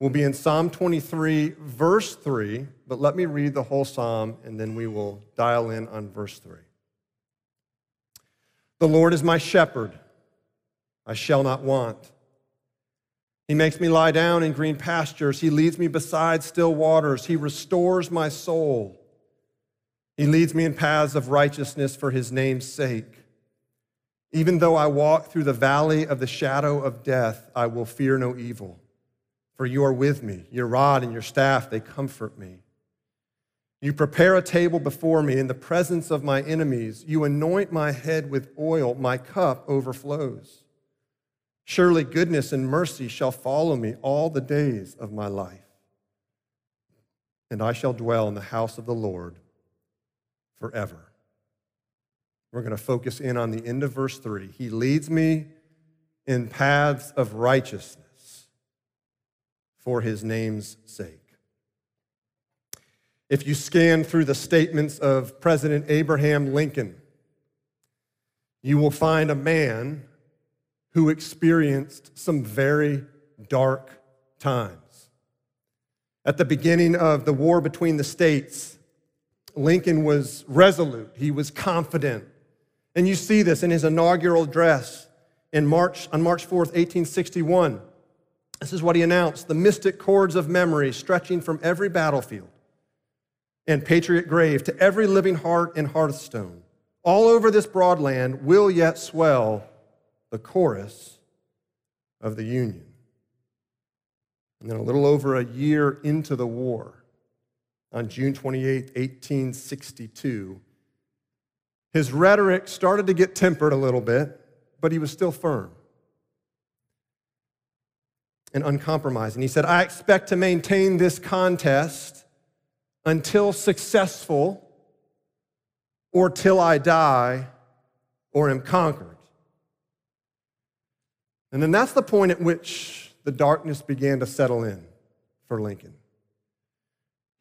will be in Psalm 23, verse 3, but let me read the whole psalm and then we will dial in on verse 3. The Lord is my shepherd, I shall not want. He makes me lie down in green pastures. He leads me beside still waters. He restores my soul. He leads me in paths of righteousness for his name's sake. Even though I walk through the valley of the shadow of death, I will fear no evil, for you are with me. Your rod and your staff, they comfort me. You prepare a table before me in the presence of my enemies. You anoint my head with oil, my cup overflows. Surely goodness and mercy shall follow me all the days of my life, and I shall dwell in the house of the Lord forever. We're going to focus in on the end of verse 3. He leads me in paths of righteousness for his name's sake. If you scan through the statements of President Abraham Lincoln, you will find a man who experienced some very dark times. At the beginning of the war between the states, Lincoln was resolute, he was confident. And you see this in his inaugural address in March, on March 4th, 1861. This is what he announced the mystic cords of memory stretching from every battlefield and patriot grave to every living heart and hearthstone, all over this broad land, will yet swell the chorus of the Union. And then a little over a year into the war, on June 28, 1862, his rhetoric started to get tempered a little bit, but he was still firm and uncompromising. He said, I expect to maintain this contest until successful or till I die or am conquered. And then that's the point at which the darkness began to settle in for Lincoln.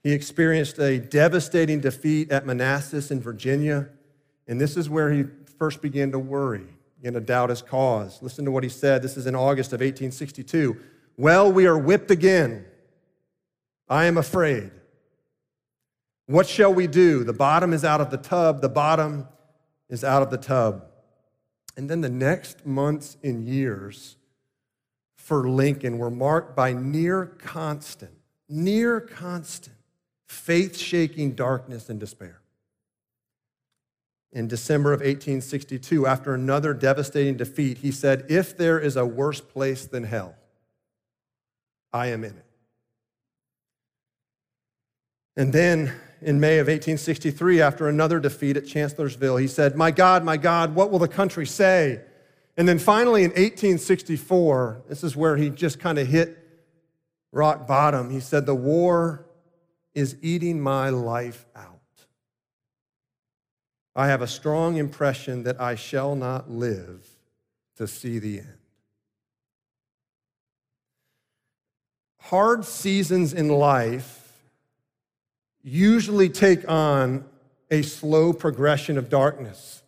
He experienced a devastating defeat at Manassas in Virginia, and this is where he first began to worry, began to doubt his cause. Listen to what he said. This is in August of 1862. Well, we are whipped again. I am afraid. What shall we do? The bottom is out of the tub, the bottom is out of the tub. And then the next months and years for Lincoln were marked by near constant, near constant, faith shaking darkness and despair. In December of 1862, after another devastating defeat, he said, If there is a worse place than hell, I am in it. And then in May of 1863, after another defeat at Chancellorsville, he said, My God, my God, what will the country say? And then finally in 1864, this is where he just kind of hit rock bottom. He said, The war is eating my life out. I have a strong impression that I shall not live to see the end. Hard seasons in life usually take on a slow progression of darkness.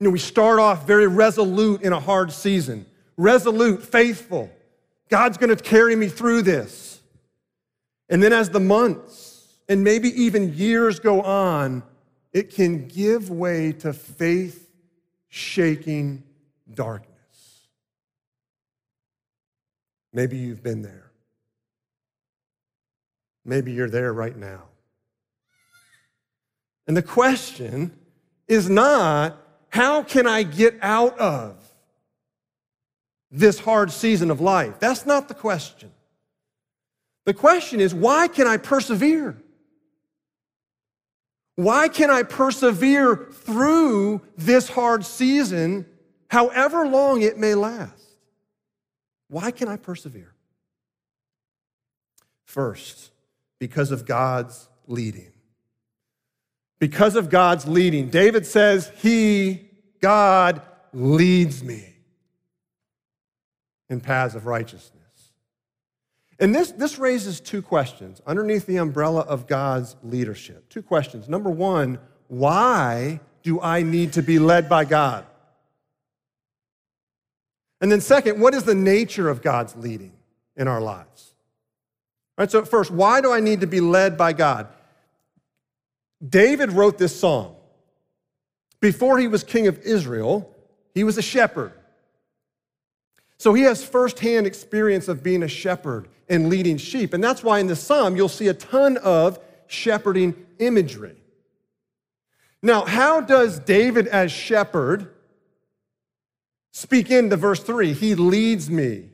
You know, we start off very resolute in a hard season, resolute, faithful. God's going to carry me through this. And then as the months and maybe even years go on, it can give way to faith shaking darkness. Maybe you've been there. Maybe you're there right now. And the question is not, how can I get out of this hard season of life? That's not the question. The question is, why can I persevere? Why can I persevere through this hard season, however long it may last? Why can I persevere? First, because of God's leading. Because of God's leading. David says, He, God, leads me in paths of righteousness. And this, this raises two questions underneath the umbrella of God's leadership. Two questions. Number one, why do I need to be led by God? And then, second, what is the nature of God's leading? in our lives. All right, so first, why do I need to be led by God? David wrote this psalm. Before he was king of Israel, he was a shepherd. So he has firsthand experience of being a shepherd and leading sheep. And that's why in the psalm, you'll see a ton of shepherding imagery. Now, how does David, as shepherd, speak into verse 3? He leads me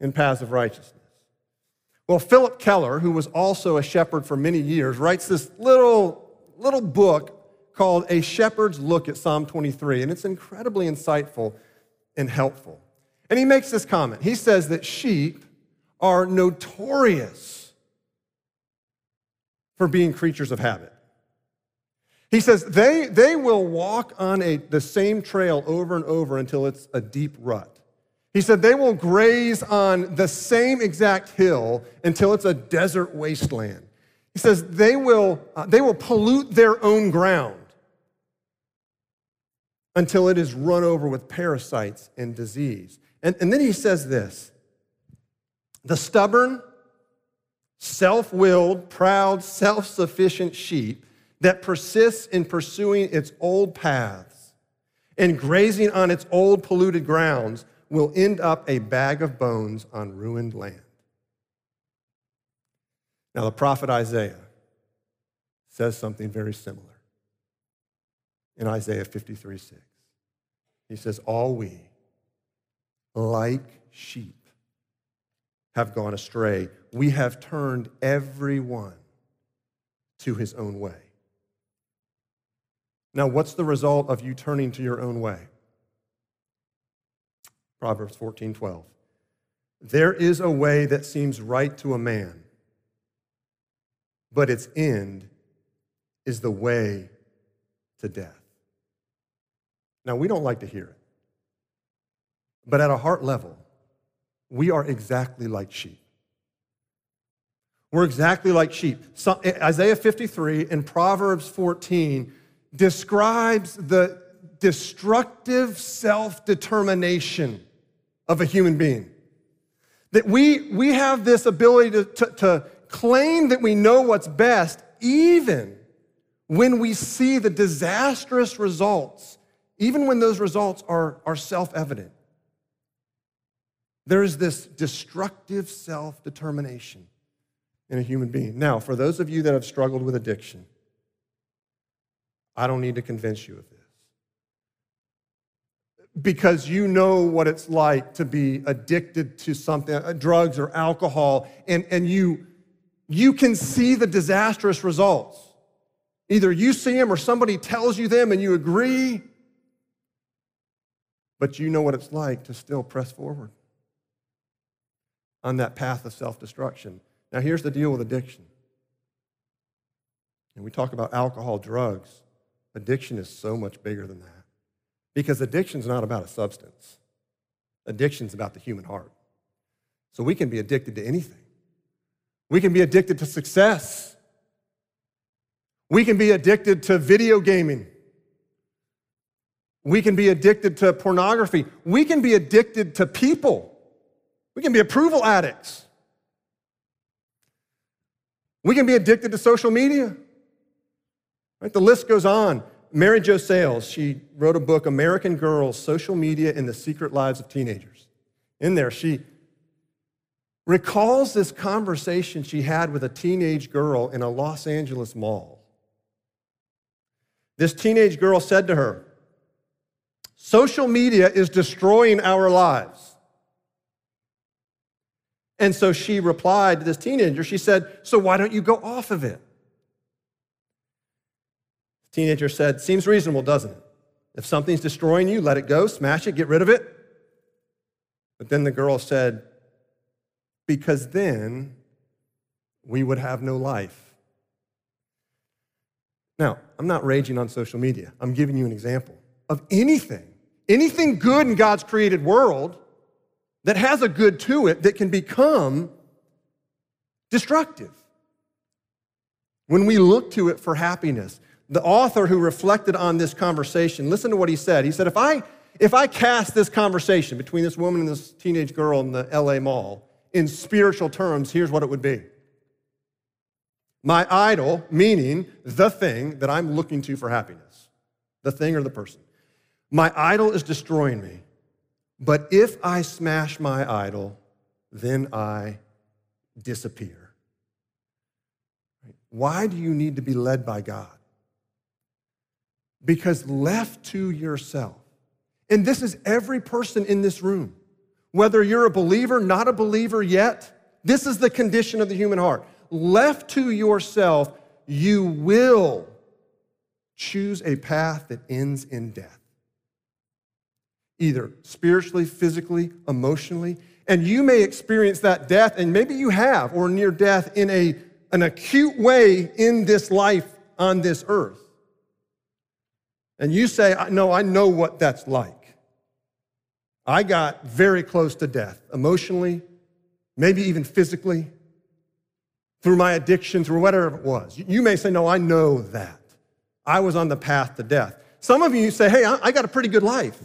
in paths of righteousness. Well, Phillip Keller, who was also a shepherd for many years, writes this little, little book called A Shepherd's Look at Psalm 23, and it's incredibly insightful and helpful. And he makes this comment. He says that sheep are notorious for being creatures of habit. He says they, they will walk on a, the same trail over and over until it's a deep rut. He said they will graze on the same exact hill until it's a desert wasteland. He says they will, uh, they will pollute their own ground until it is run over with parasites and disease. And, and then he says this the stubborn, self willed, proud, self sufficient sheep that persists in pursuing its old paths and grazing on its old polluted grounds will end up a bag of bones on ruined land. Now, the prophet Isaiah says something very similar in Isaiah 53 6. He says, All we, like sheep, have gone astray. We have turned everyone to his own way. Now, what's the result of you turning to your own way? Proverbs 14 12. There is a way that seems right to a man, but its end is the way to death. Now, we don't like to hear it, but at a heart level, we are exactly like sheep. We're exactly like sheep. Eh, Isaiah 53 and Proverbs 14 describes the destructive self determination of a human being. That we, we have this ability to, to, to claim that we know what's best, even when we see the disastrous results, even when those results are, are self evident. There is this destructive self determination in a human being. Now, for those of you that have struggled with addiction, I don't need to convince you of this because you know what it's like to be addicted to something, uh, drugs or alcohol, and, and you, you can see the disastrous results. Either you see them or somebody tells you them and you agree, but you know what it's like to still press forward on that path of self destruction. Now, here's the deal with addiction. And we talk about alcohol, drugs. Addiction is so much bigger than that. Because addiction is not about a substance, addiction is about the human heart. So we can be addicted to anything. We can be addicted to success. We can be addicted to video gaming. We can be addicted to pornography. We can be addicted to people. We can be approval addicts. We can be addicted to social media. Right? The list goes on. Mary Jo Sales, she wrote a book, American Girls Social Media and the Secret Lives of Teenagers. In there, she recalls this conversation she had with a teenage girl in a Los Angeles mall. This teenage girl said to her, Social media is destroying our lives. And so she replied to this teenager, she said, So why don't you go off of it? Teenager said, Seems reasonable, doesn't it? If something's destroying you, let it go, smash it, get rid of it. But then the girl said, Because then we would have no life. Now, I'm not raging on social media. I'm giving you an example of anything, anything good in God's created world that has a good to it that can become destructive. When we look to it for happiness, the author who reflected on this conversation, listen to what he said. He said, if I, if I cast this conversation between this woman and this teenage girl in the LA mall in spiritual terms, here's what it would be My idol, meaning the thing that I'm looking to for happiness, the thing or the person. My idol is destroying me. But if I smash my idol, then I disappear. Why do you need to be led by God? Because left to yourself, and this is every person in this room, whether you're a believer, not a believer yet, this is the condition of the human heart. Left to yourself, you will choose a path that ends in death either spiritually, physically, emotionally. And you may experience that death, and maybe you have, or near death in a, an acute way in this life on this earth. And you say, No, I know what that's like. I got very close to death, emotionally, maybe even physically, through my addiction, through whatever it was. You may say, No, I know that. I was on the path to death. Some of you say, Hey, I got a pretty good life.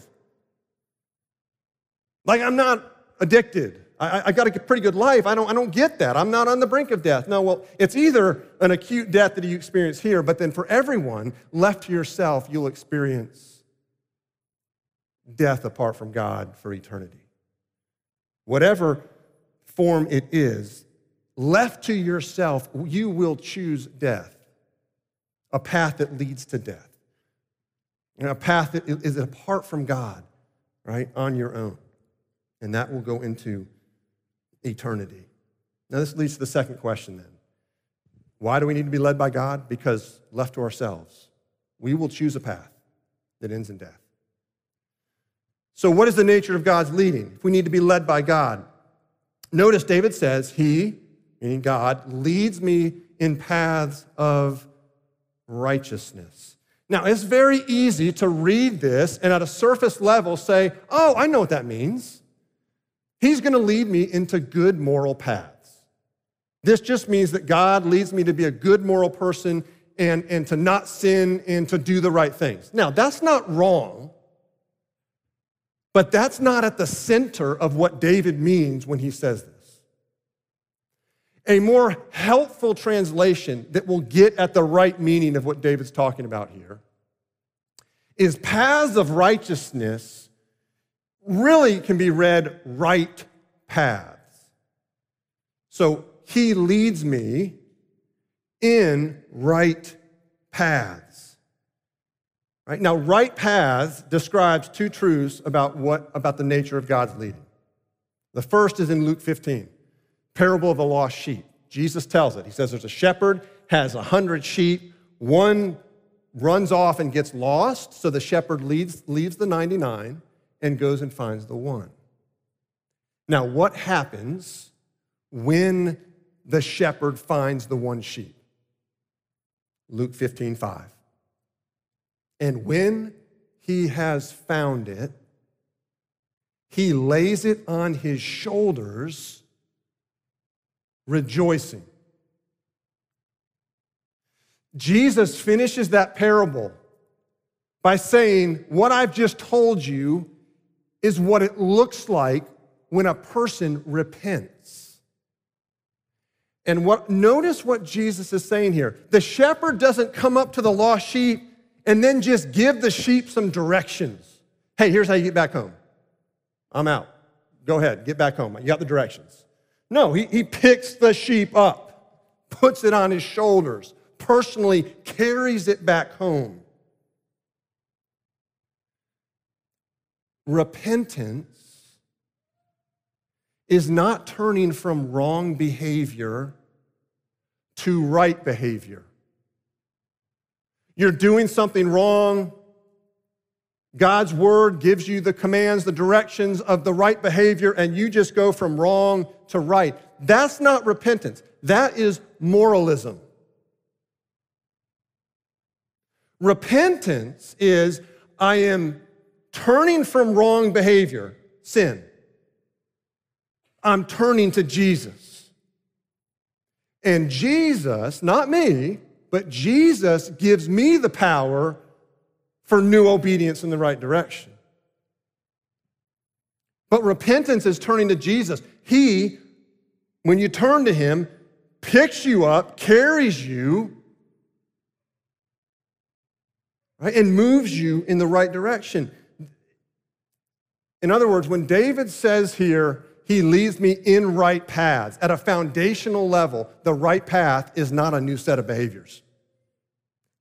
Like, I'm not addicted. I, I got a pretty good life. I don't, I don't get that. I'm not on the brink of death. No, well, it's either an acute death that you experience here, but then for everyone, left to yourself, you'll experience death apart from God for eternity. Whatever form it is, left to yourself, you will choose death, a path that leads to death, and a path that is apart from God, right, on your own and that will go into eternity. Now, this leads to the second question then. Why do we need to be led by God? Because left to ourselves, we will choose a path that ends in death. So, what is the nature of God's leading? If we need to be led by God, notice David says, He, meaning God, leads me in paths of righteousness. Now, it's very easy to read this and at a surface level say, Oh, I know what that means. He's going to lead me into good moral paths. This just means that God leads me to be a good moral person and, and to not sin and to do the right things. Now, that's not wrong, but that's not at the center of what David means when he says this. A more helpful translation that will get at the right meaning of what David's talking about here is paths of righteousness really can be read right paths. So he leads me in right paths. Right? Now, right paths describes two truths about what about the nature of God's leading. The first is in Luke 15, parable of the lost sheep. Jesus tells it. He says there's a shepherd has a hundred sheep, one runs off and gets lost, so the shepherd leads, leaves the 99 and goes and finds the one. Now, what happens when the shepherd finds the one sheep? Luke 15, 5. And when he has found it, he lays it on his shoulders, rejoicing. Jesus finishes that parable by saying, What I've just told you is what it looks like when a person repents. And what notice what Jesus is saying here. The shepherd doesn't come up to the lost sheep and then just give the sheep some directions. Hey, here's how you get back home. I'm out. Go ahead, get back home. You got the directions. No, he, he picks the sheep up, puts it on his shoulders, personally carries it back home. Repentance is not turning from wrong behavior to right behavior. You're doing something wrong. God's word gives you the commands, the directions of the right behavior, and you just go from wrong to right. That's not repentance. That is moralism. Repentance is I am turning from wrong behavior, sin. I'm turning to Jesus. And Jesus, not me, but Jesus gives me the power for new obedience in the right direction. But repentance is turning to Jesus. He when you turn to Him, picks you up, carries you, right, and moves you in the right direction. In other words, when David says here, he leads me in right paths, at a foundational level, the right path is not a new set of behaviors.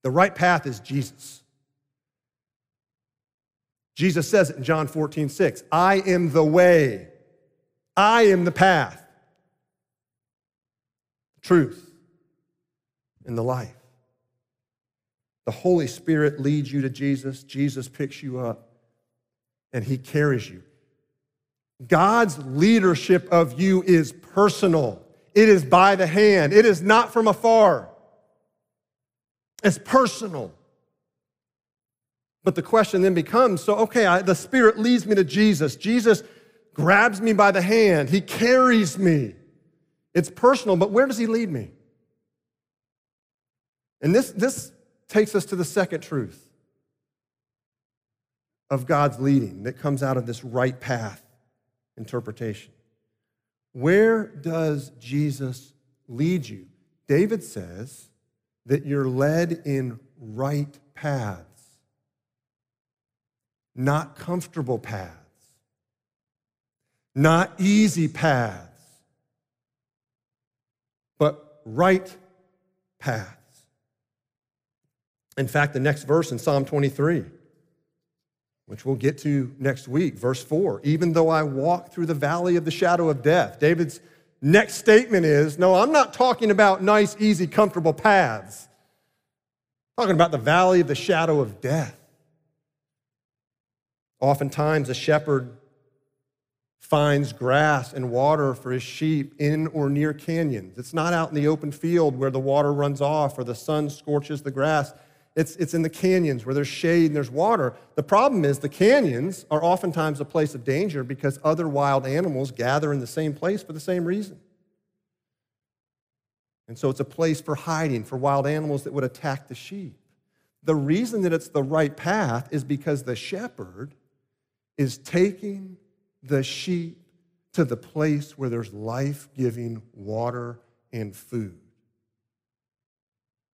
The right path is Jesus. Jesus says it in John 14, 6. I am the way, I am the path, truth, and the life. The Holy Spirit leads you to Jesus, Jesus picks you up, and He carries you. God's leadership of you is personal. It is by the hand. It is not from afar. It's personal. But the question then becomes so, okay, I, the Spirit leads me to Jesus. Jesus grabs me by the hand, He carries me. It's personal, but where does He lead me? And this, this takes us to the second truth of God's leading that comes out of this right path interpretation. Where does Jesus lead you? David says that you're led in right paths not comfortable paths, not easy paths, but right paths. In fact, the next verse in Psalm 23, which we'll get to next week, verse 4 even though I walk through the valley of the shadow of death, David's next statement is no, I'm not talking about nice, easy, comfortable paths. I'm talking about the valley of the shadow of death. Oftentimes, a shepherd finds grass and water for his sheep in or near canyons. It's not out in the open field where the water runs off or the sun scorches the grass. It's, it's in the canyons where there's shade and there's water. The problem is the canyons are oftentimes a place of danger because other wild animals gather in the same place for the same reason. And so it's a place for hiding for wild animals that would attack the sheep. The reason that it's the right path is because the shepherd is taking the sheep to the place where there's life giving water and food,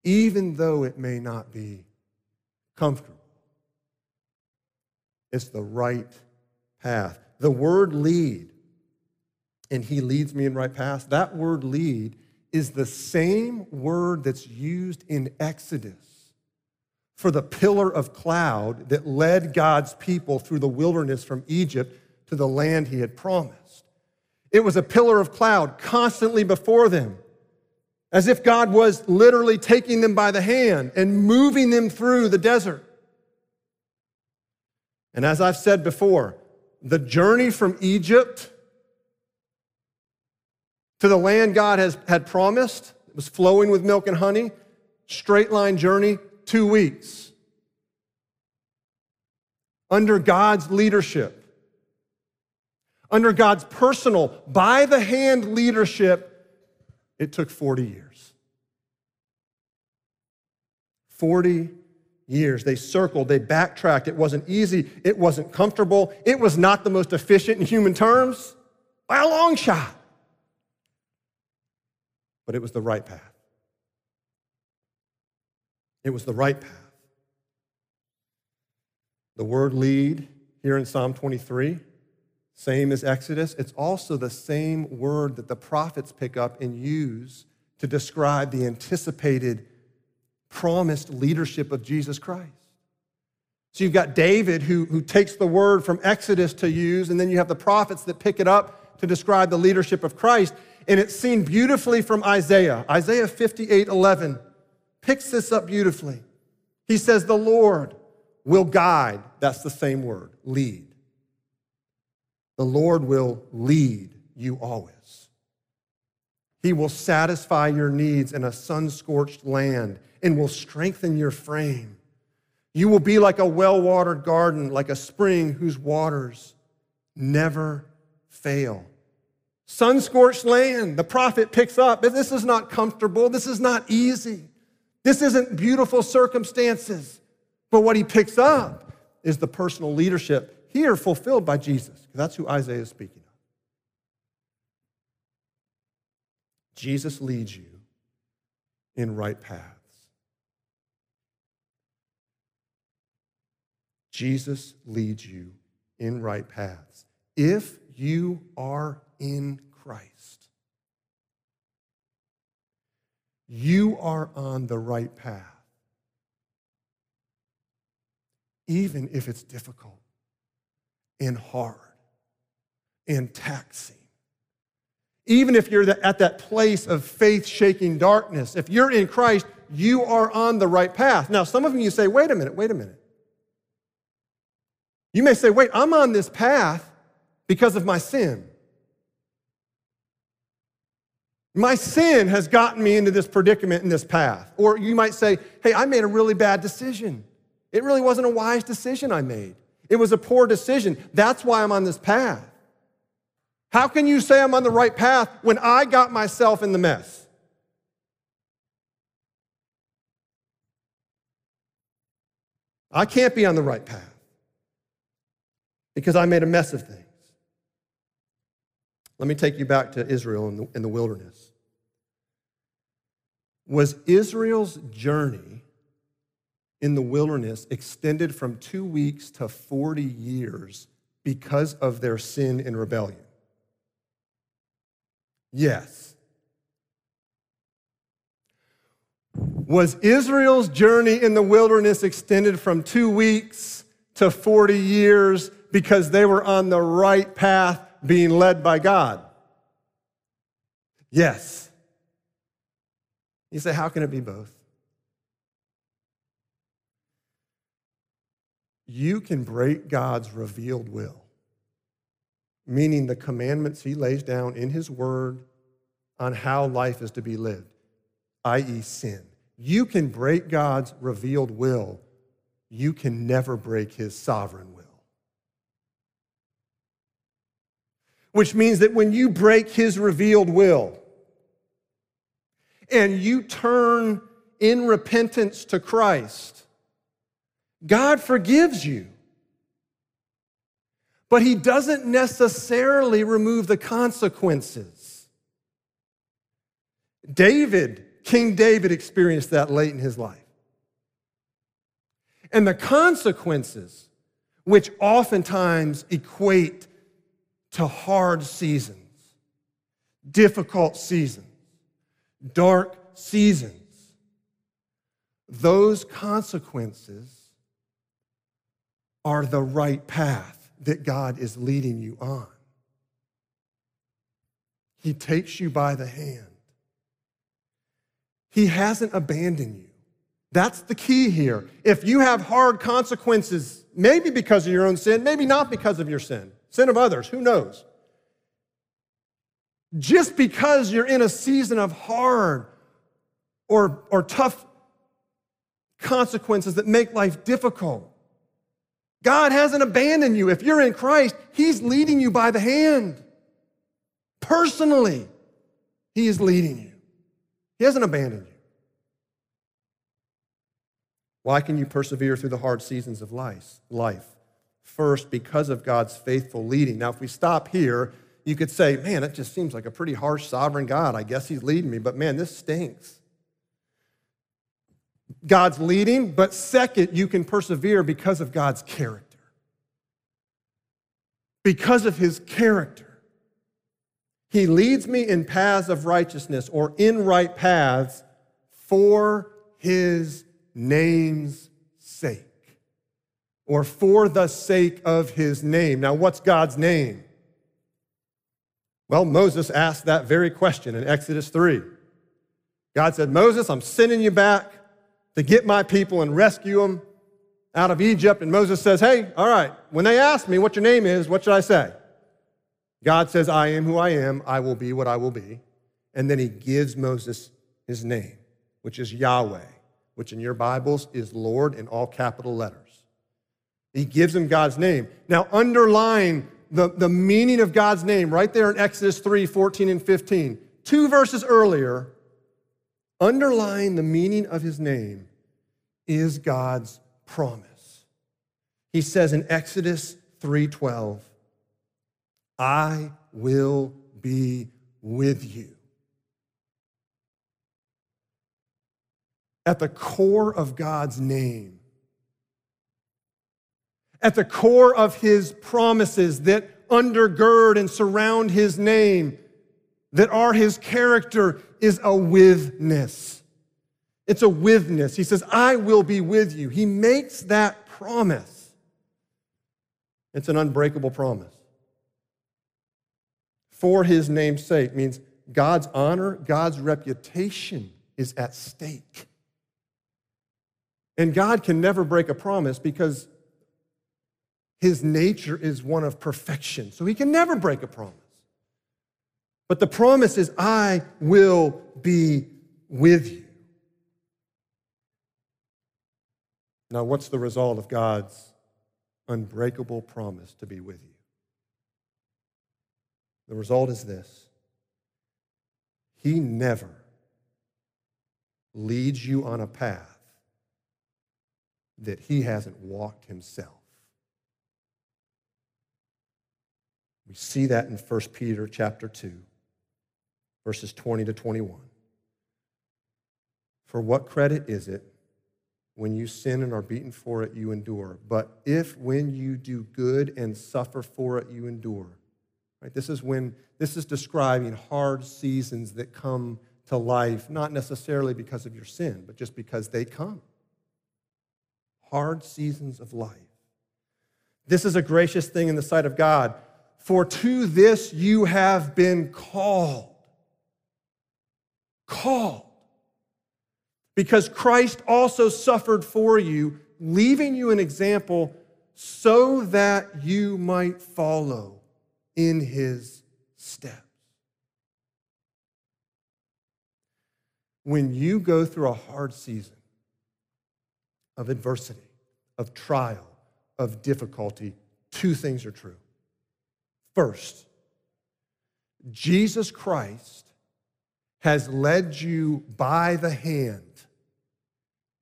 even though it may not be comfortable. It's the right path. The word lead, and he leads me in right path, that word lead is the same word that's used in Exodus for the pillar of cloud that led God's people through the wilderness from Egypt to the land he had promised. It was a pillar of cloud constantly before them, as if God was literally taking them by the hand and moving them through the desert. And as I've said before, the journey from Egypt to the land God has, had promised, it was flowing with milk and honey, straight line journey, two weeks under God's leadership, under God's personal, by the hand leadership, it took 40 years. 40 years. They circled, they backtracked. It wasn't easy, it wasn't comfortable, it was not the most efficient in human terms by a long shot. But it was the right path. It was the right path. The word lead here in Psalm 23, same as Exodus, it's also the same word that the prophets pick up and use to describe the anticipated, promised leadership of Jesus Christ. So you've got David who, who takes the word from Exodus to use, and then you have the prophets that pick it up to describe the leadership of Christ. And it's seen beautifully from Isaiah. Isaiah 58 11 picks this up beautifully. He says, The Lord will guide. That's the same word, lead. The Lord will lead you always. He will satisfy your needs in a sun scorched land and will strengthen your frame. You will be like a well watered garden, like a spring whose waters never fail. Sun scorched land, the prophet picks up. But this is not comfortable. This is not easy. This isn't beautiful circumstances. But what he picks up is the personal leadership here fulfilled by Jesus. That's who Isaiah is speaking of. Jesus leads you in right paths. Jesus leads you in right paths. If you are in Christ, you are on the right path, even if it's difficult and hard and taxing. Even if you're at that place of faith shaking darkness, if you're in Christ, you are on the right path. Now, some of you say, wait a minute, wait a minute. You may say, wait, I'm on this path because of my sin. My sin has gotten me into this predicament in this path. Or you might say, hey, I made a really bad decision. It really wasn't a wise decision I made. It was a poor decision. That's why I'm on this path. How can you say I'm on the right path when I got myself in the mess? I can't be on the right path because I made a mess of things. Let me take you back to Israel in the, in the wilderness. Was Israel's journey in the wilderness extended from two weeks to 40 years because of their sin and rebellion? Yes. Was Israel's journey in the wilderness extended from two weeks to 40 years because they were on the right path being led by God? Yes. You say, how can it be both? You can break God's revealed will, meaning the commandments He lays down in His Word on how life is to be lived, i.e., sin. You can break God's revealed will, you can never break His sovereign will. which means that when you break his revealed will and you turn in repentance to Christ, God forgives you. But he doesn't necessarily remove the consequences. David, King David, experienced that late in his life. And the consequences, which oftentimes equate to hard seasons, difficult seasons, dark seasons. Those consequences are the right path that God is leading you on. He takes you by the hand. He hasn't abandoned you. That's the key here. If you have hard consequences, maybe because of your own sin, maybe not because of your sin, sin of others, who knows? Just because you're in a season of hard or, or tough consequences that make life difficult, God hasn't abandoned you. If you're in Christ, He's leading you by the hand. Personally, He is leading you. He hasn't abandoned you. Why can you persevere through the hard seasons of life? first because of God's faithful leading. Now, if we stop here, you could say, man, it just seems like a pretty harsh sovereign God. I guess he's leading me, but man, this stinks. God's leading, but second, you can persevere because of God's character. Because of his character. He leads me in paths of righteousness or in right paths for his name's sake or for the sake of his name. Now, what's God's name? Well, Moses asked that very question in Exodus 3. God said, Moses, I'm sending you back to get my people and rescue them out of Egypt. And Moses says, Hey, all right, when they ask me what your name is, what should I say? God says, I am who I am, I will be what I will be. And then he gives Moses his name, which is Yahweh, which in your Bibles is Lord in all capital letters. He gives him God's name. Now, underline the, the meaning of God's name right there in Exodus 3 14 and 15. Two verses earlier, underline the meaning of his name is God's promise. He says in Exodus 3:12, "I will be with you." At the core of God's name, at the core of his promises that undergird and surround his name, that are his character, is a withness. It's a withness. He says, I will be with you. He makes that promise. It's an unbreakable promise. For his name's sake means God's honor, God's reputation is at stake. And God can never break a promise because his nature is one of perfection. So he can never break a promise. But the promise is, I will be with you. Now, what's the result of God's unbreakable promise to be with you? The result is this He never leads you on a path that He hasn't walked Himself. We see that in 1 Peter chapter 2, verses 20 to 21. For what credit is it when you sin and are beaten for it, you endure? But if when you do good and suffer for it, you endure, Right? This is when this is describing hard seasons that come to life, not necessarily because of your sin, but just because they come. Hard seasons of life. This is a gracious thing in the sight of God. For to this you have been called. Called. Because Christ also suffered for you, leaving you an example so that you might follow in his steps. When you go through a hard season of adversity, of trial, of difficulty, two things are true. First, Jesus Christ has led you by the hand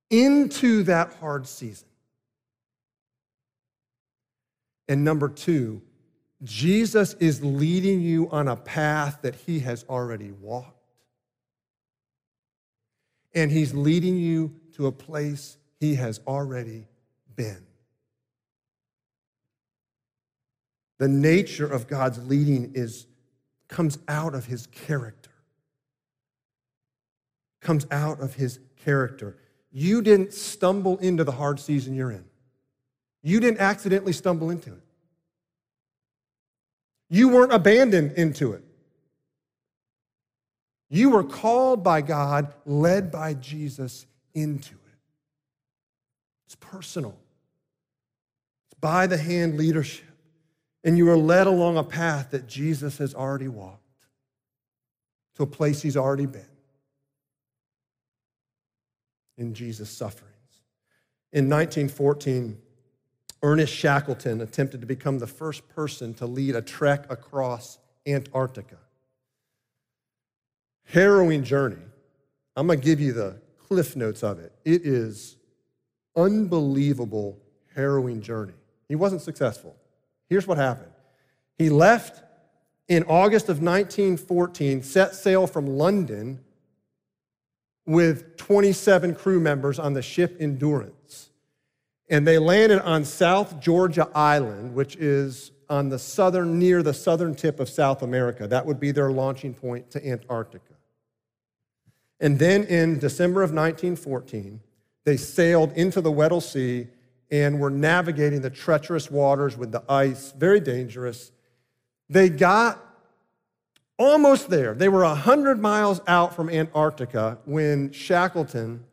into that hard season. And number two, Jesus is leading you on a path that he has already walked. And he's leading you to a place he has already been. The nature of God's leading is comes out of his character. Comes out of his character. You didn't stumble into the hard season you're in. You didn't accidentally stumble into it. You weren't abandoned into it. You were called by God, led by Jesus into it. It's personal, it's by the hand leadership. And you are led along a path that Jesus has already walked to a place he's already been in Jesus' sufferings. In 1914, Ernest Shackleton attempted to become the first person to lead a trek across Antarctica. Harrowing journey. I'm going to give you the cliff notes of it. It is unbelievable harrowing journey. He wasn't successful. Here's what happened. He left in August of 1914, set sail from London with 27 crew members on the ship Endurance. And they landed on South Georgia Island, which is on the southern, near the southern tip of South America. That would be their launching point to Antarctica. And then in December of 1914, they sailed into the Weddell Sea and were navigating the treacherous waters with the ice, very dangerous. They got almost there. They were 100 miles out from Antarctica when Shackleton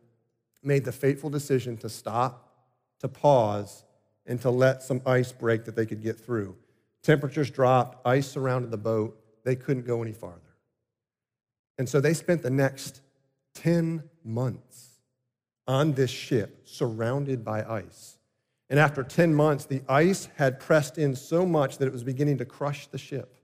made the fateful decision to stop to pause and to let some ice break that they could get through. Temperatures dropped, ice surrounded the boat, they couldn't go any farther. And so they spent the next 10 months on this ship surrounded by ice. And after 10 months, the ice had pressed in so much that it was beginning to crush the ship.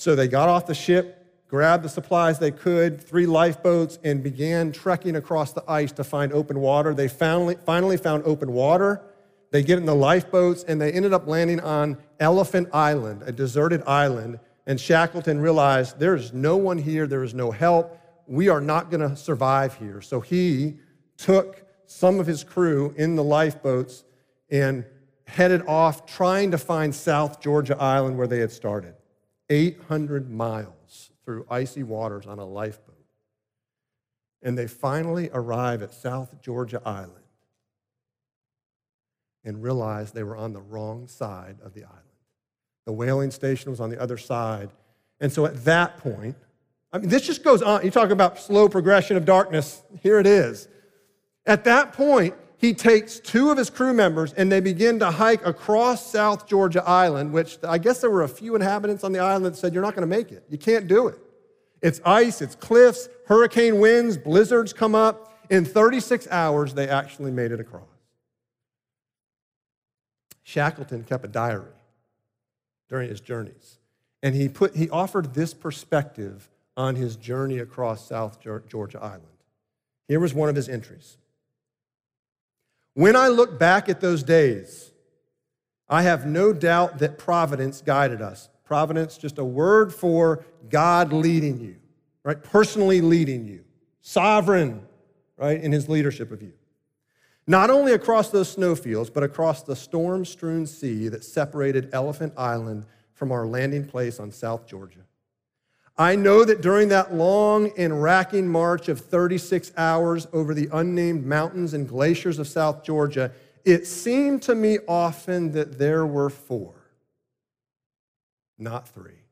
So they got off the ship, grabbed the supplies they could, three lifeboats, and began trekking across the ice to find open water. They finally, found open water. They get in the lifeboats, and they ended up landing on Elephant Island, a deserted island. And Shackleton realized there's no one here, there is no help. we are not going to survive here. So he took some of his crew in the lifeboats and headed off trying to find South Georgia Island where they had started. 800 miles through icy waters on a lifeboat. And they finally arrive at South Georgia Island and realize they were on the wrong side of the island. The whaling station was on the other side. And so at that point, I mean, this just goes on. You talk about slow progression of darkness. Here it is. At that point, he takes two of his crew members and they begin to hike across South Georgia Island, which I guess there were a few inhabitants on the island that said, You're not going to make it. You can't do it. It's ice, it's cliffs, hurricane winds, blizzards come up. In 36 hours, they actually made it across. Shackleton kept a diary during his journeys, and he, put, he offered this perspective on his journey across South Georgia Island. Here was one of his entries. When I look back at those days, I have no doubt that providence guided us. Providence, just a word for God leading you, right? Personally leading you, sovereign, right, in his leadership of you. Not only across those snowfields, but across the storm strewn sea that separated Elephant Island from our landing place on South Georgia. I know that during that long and racking march of 36 hours over the unnamed mountains and glaciers of South Georgia, it seemed to me often that there were four, not three.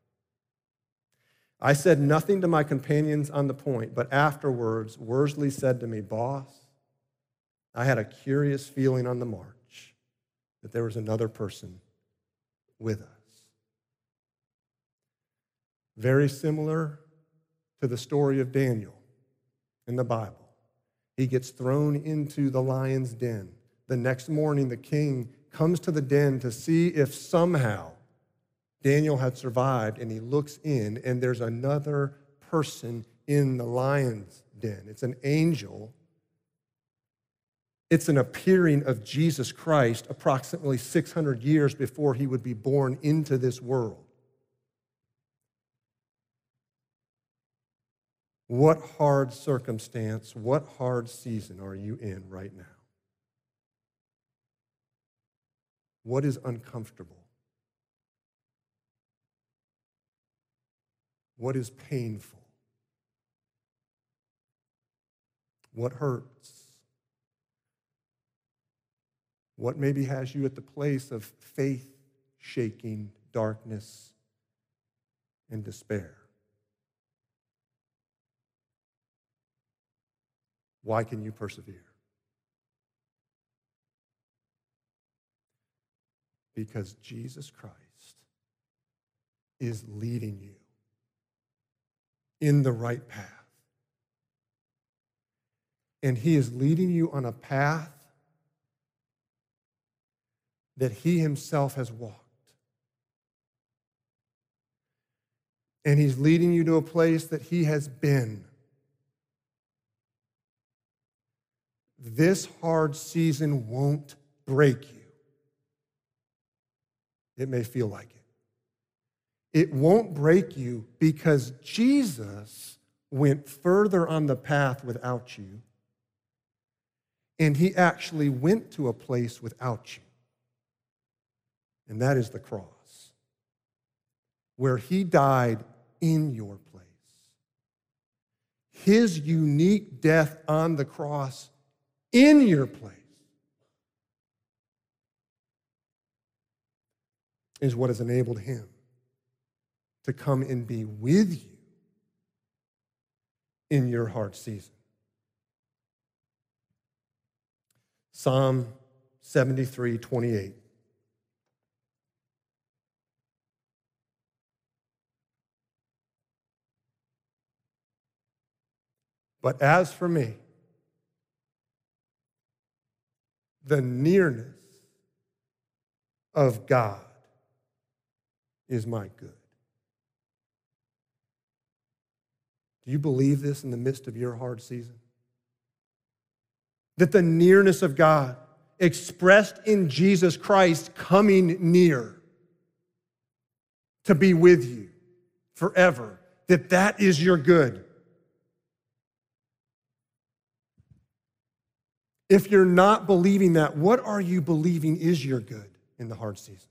I said nothing to my companions on the point, but afterwards, Worsley said to me, Boss, I had a curious feeling on the march that there was another person with us. Very similar to the story of Daniel in the Bible. He gets thrown into the lion's den. The next morning, the king comes to the den to see if somehow Daniel had survived, and he looks in, and there's another person in the lion's den. It's an angel. It's an appearing of Jesus Christ approximately 600 years before he would be born into this world. What hard circumstance, what hard season are you in right now? What is uncomfortable? What is painful? What hurts? What maybe has you at the place of faith shaking darkness and despair? Why can you persevere? Because Jesus Christ is leading you in the right path. And He is leading you on a path that He Himself has walked. And He's leading you to a place that He has been. This hard season won't break you. It may feel like it. It won't break you because Jesus went further on the path without you, and he actually went to a place without you. And that is the cross, where he died in your place. His unique death on the cross in your place is what has enabled him to come and be with you in your hard season. Psalm 73 28. But as for me, the nearness of God is my good. Do you believe this in the midst of your hard season? That the nearness of God, expressed in Jesus Christ coming near to be with you forever, that that is your good. If you're not believing that, what are you believing is your good in the hard season?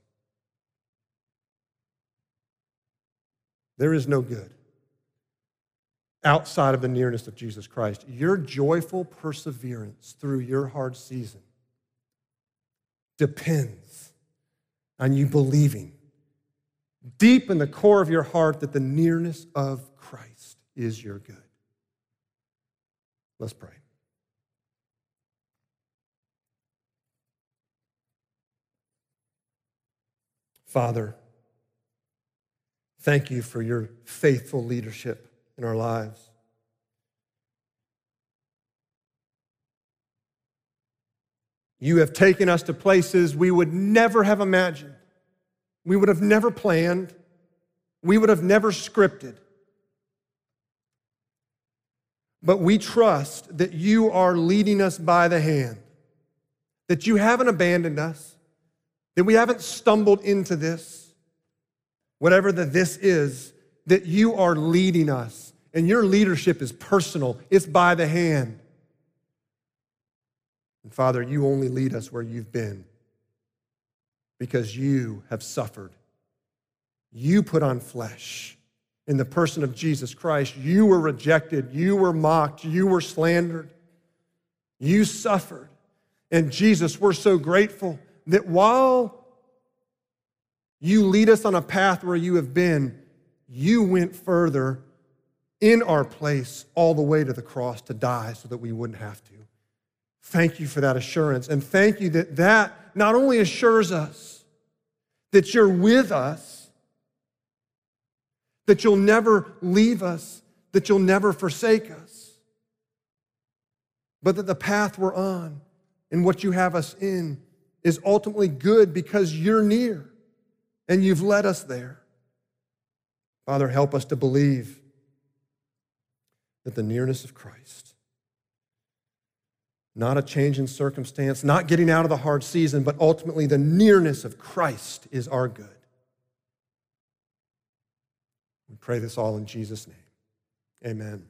There is no good outside of the nearness of Jesus Christ. Your joyful perseverance through your hard season depends on you believing deep in the core of your heart that the nearness of Christ is your good. Let's pray. Father, thank you for your faithful leadership in our lives. You have taken us to places we would never have imagined, we would have never planned, we would have never scripted. But we trust that you are leading us by the hand, that you haven't abandoned us, that we haven't stumbled into this, whatever the this is, that you are leading us. And your leadership is personal, it's by the hand. And Father, you only lead us where you've been because you have suffered. You put on flesh in the person of Jesus Christ. You were rejected, you were mocked, you were slandered, you suffered. And Jesus, we're so grateful that while you lead us on a path where you have been, you went further in our place all the way to the cross to die so that we wouldn't have to. Thank you for that assurance. And thank you that that not only assures us that you're with us, that you'll never leave us, that you'll never forsake us, but that the path we're on and what you have us in is ultimately good because you're near and you've led us there. Father, help us to believe that the nearness of Christ, not a change in circumstance, not getting out of the hard season, but ultimately the nearness of Christ is our good. We pray this all in Jesus' name. Amen.